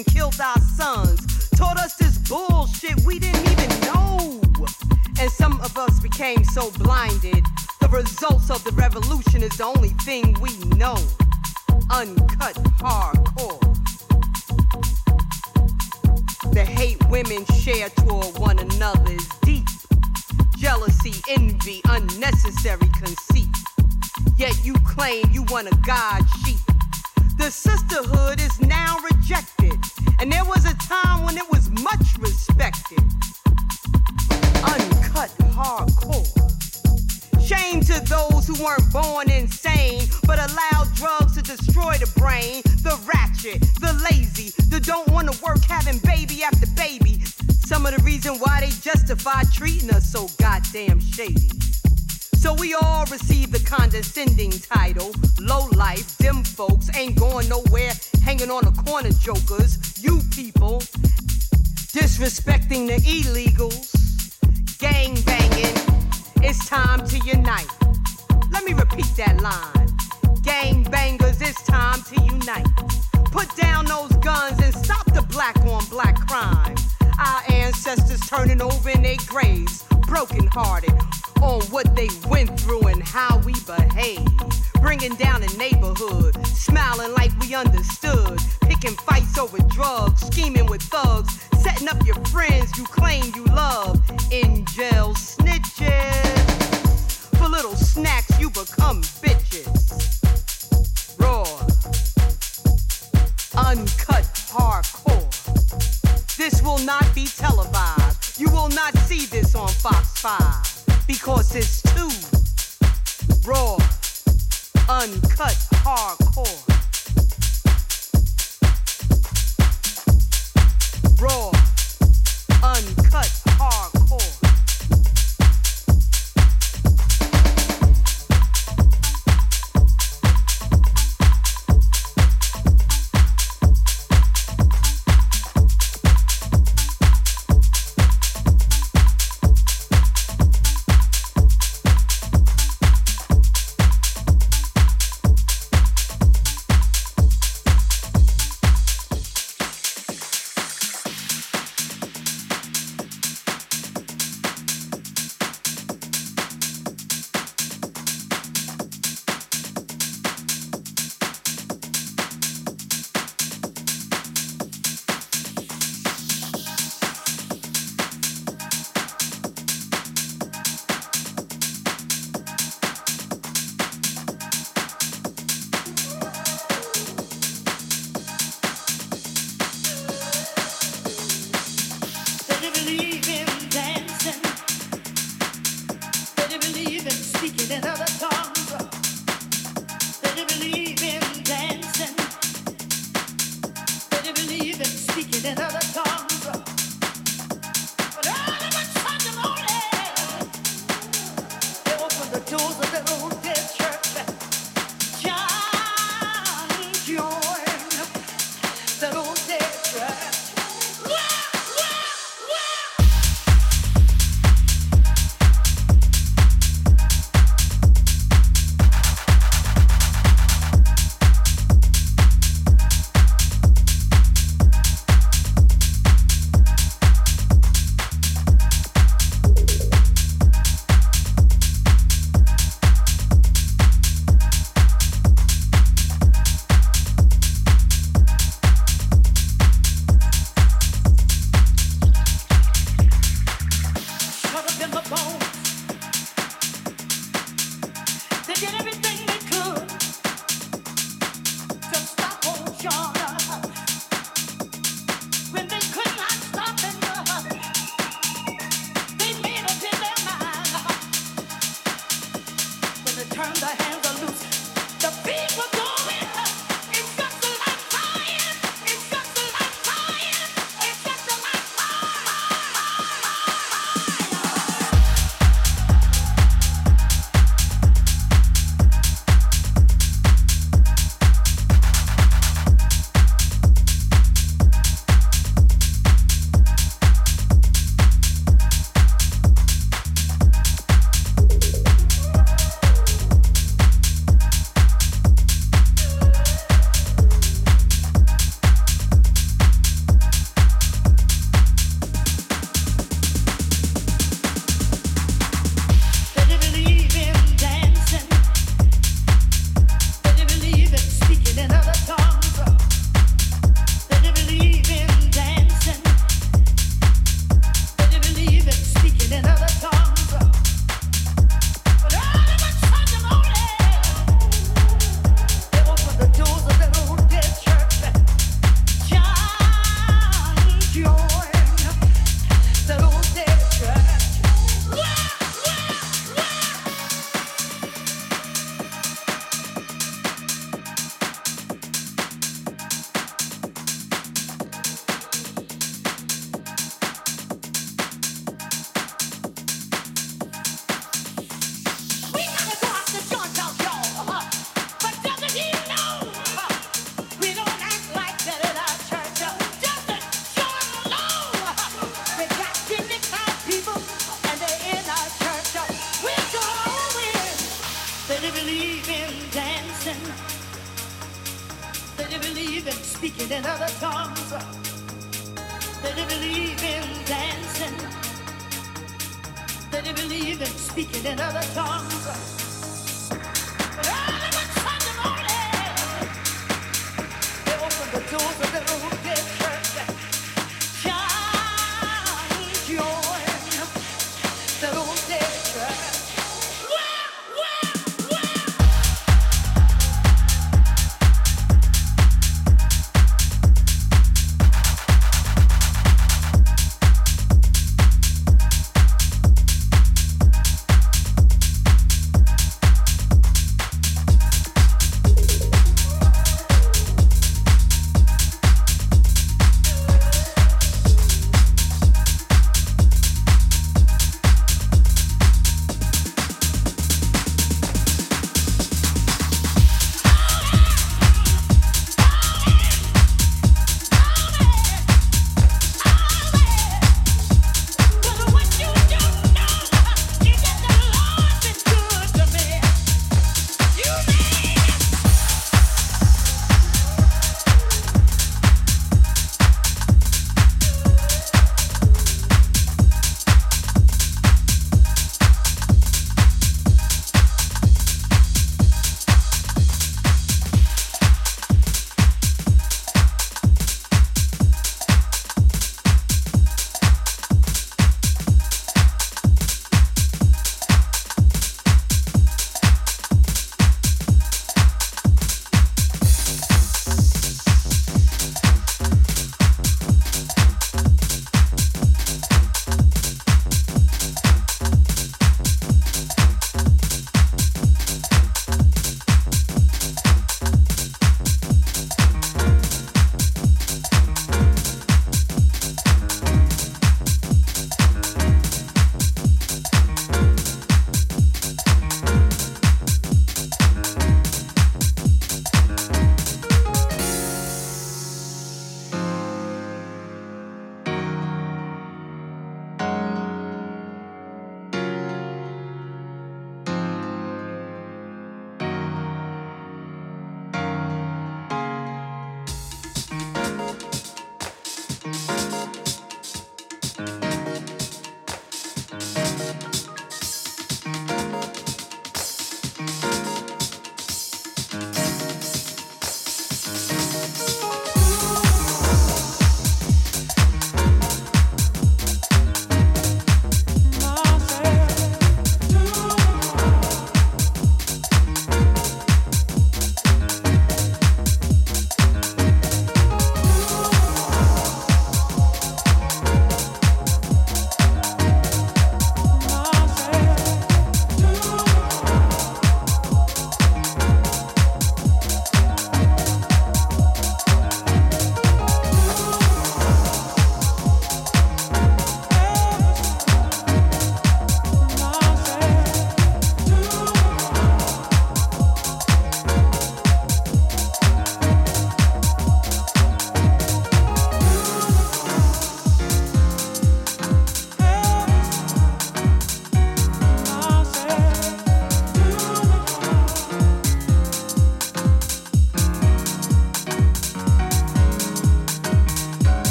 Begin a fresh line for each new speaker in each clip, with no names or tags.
and killed our sons. Taught us this bullshit we didn't even know. And some of us became so blinded. The results of the revolution is the only thing we know. Uncut, hardcore. The hate women share toward one another is deep. Jealousy, envy, unnecessary conceit. Yet you claim you want a God sheep. The sisterhood is now rejected. And there was a time when it was much respected. Uncut hardcore. Shame to those who weren't born insane, but allowed drugs to destroy the brain. The ratchet, the lazy, the don't wanna work having baby after baby. Some of the reason why they justify treating us so goddamn shady. So we all receive the condescending title. Low life, dim folks ain't going nowhere, hanging on the corner jokers. You people disrespecting the illegals, gang banging. It's time to unite. Let me repeat that line. Gang bangers, it's time to unite. Put down those guns and stop the black on black crime. Our ancestors turning over in their graves, broken hearted on what they went through and how we behave. Bringing down the neighborhood, smiling like we understood. Picking fights over drugs, scheming with thugs, setting up your friends you claim you love. In jail snitches. For little snacks, you become bitches. Raw, uncut, hardcore. This will not be televised. You will not see this on Fox 5 because it's too raw, uncut, hardcore. Raw, uncut, hardcore.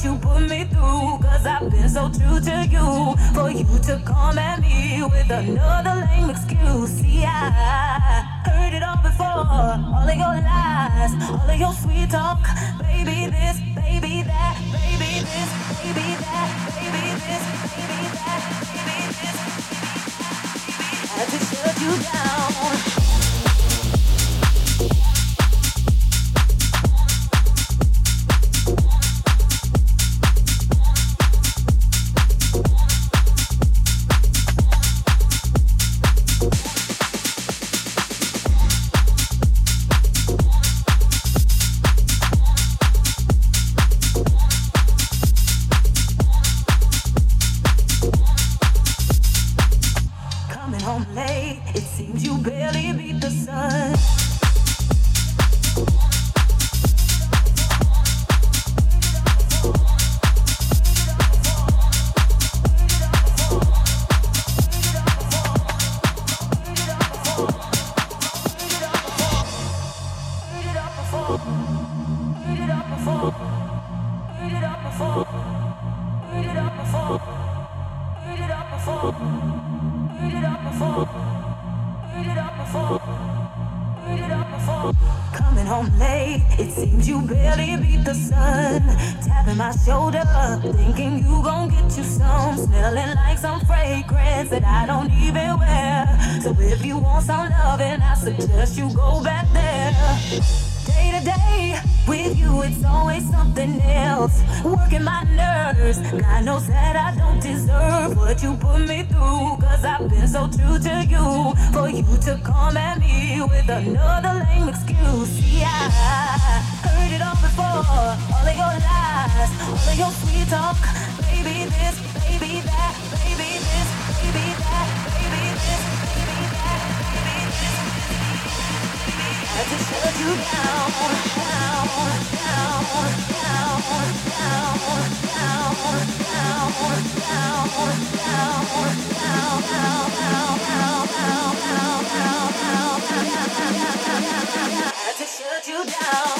What you put me through. Cause I've been so true to you. For you to come at me with another lame excuse. See, I heard it all before. All of your lies, all of your sweet talk. Baby this, baby that, baby this, baby that, baby this, baby that, baby this. baby, I had to shut you down. Coming home late, it seems you barely beat the sun. Tapping my shoulder, thinking you gon' get you some. Smelling like some fragrance that I don't even wear. So if you want some loving, I suggest you go back there day. With you, it's always something else. Working my nerves. God knows that I don't deserve what you put me through. Cause I've been so true to you. For you to come at me with another lame excuse. Yeah, I heard it all before. All of your lies, all of your sweet talk. Baby, this you down.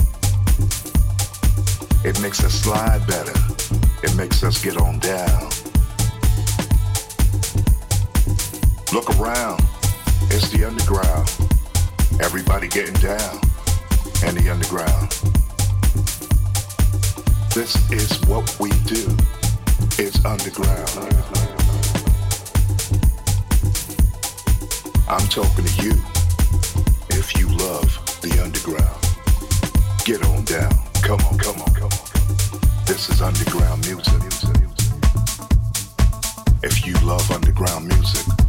It makes us slide better. It makes us get on down. Look around. It's the underground. Everybody getting down. And the underground. This is what we do. It's underground. I'm talking to you. If you love the underground, get on down. Come on, come on. This is underground music. If you love underground music,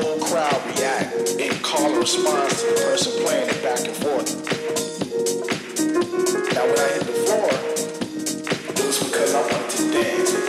whole crowd react in call a response to the person playing it back and forth. Now when I hit the floor, it was because I wanted to dance.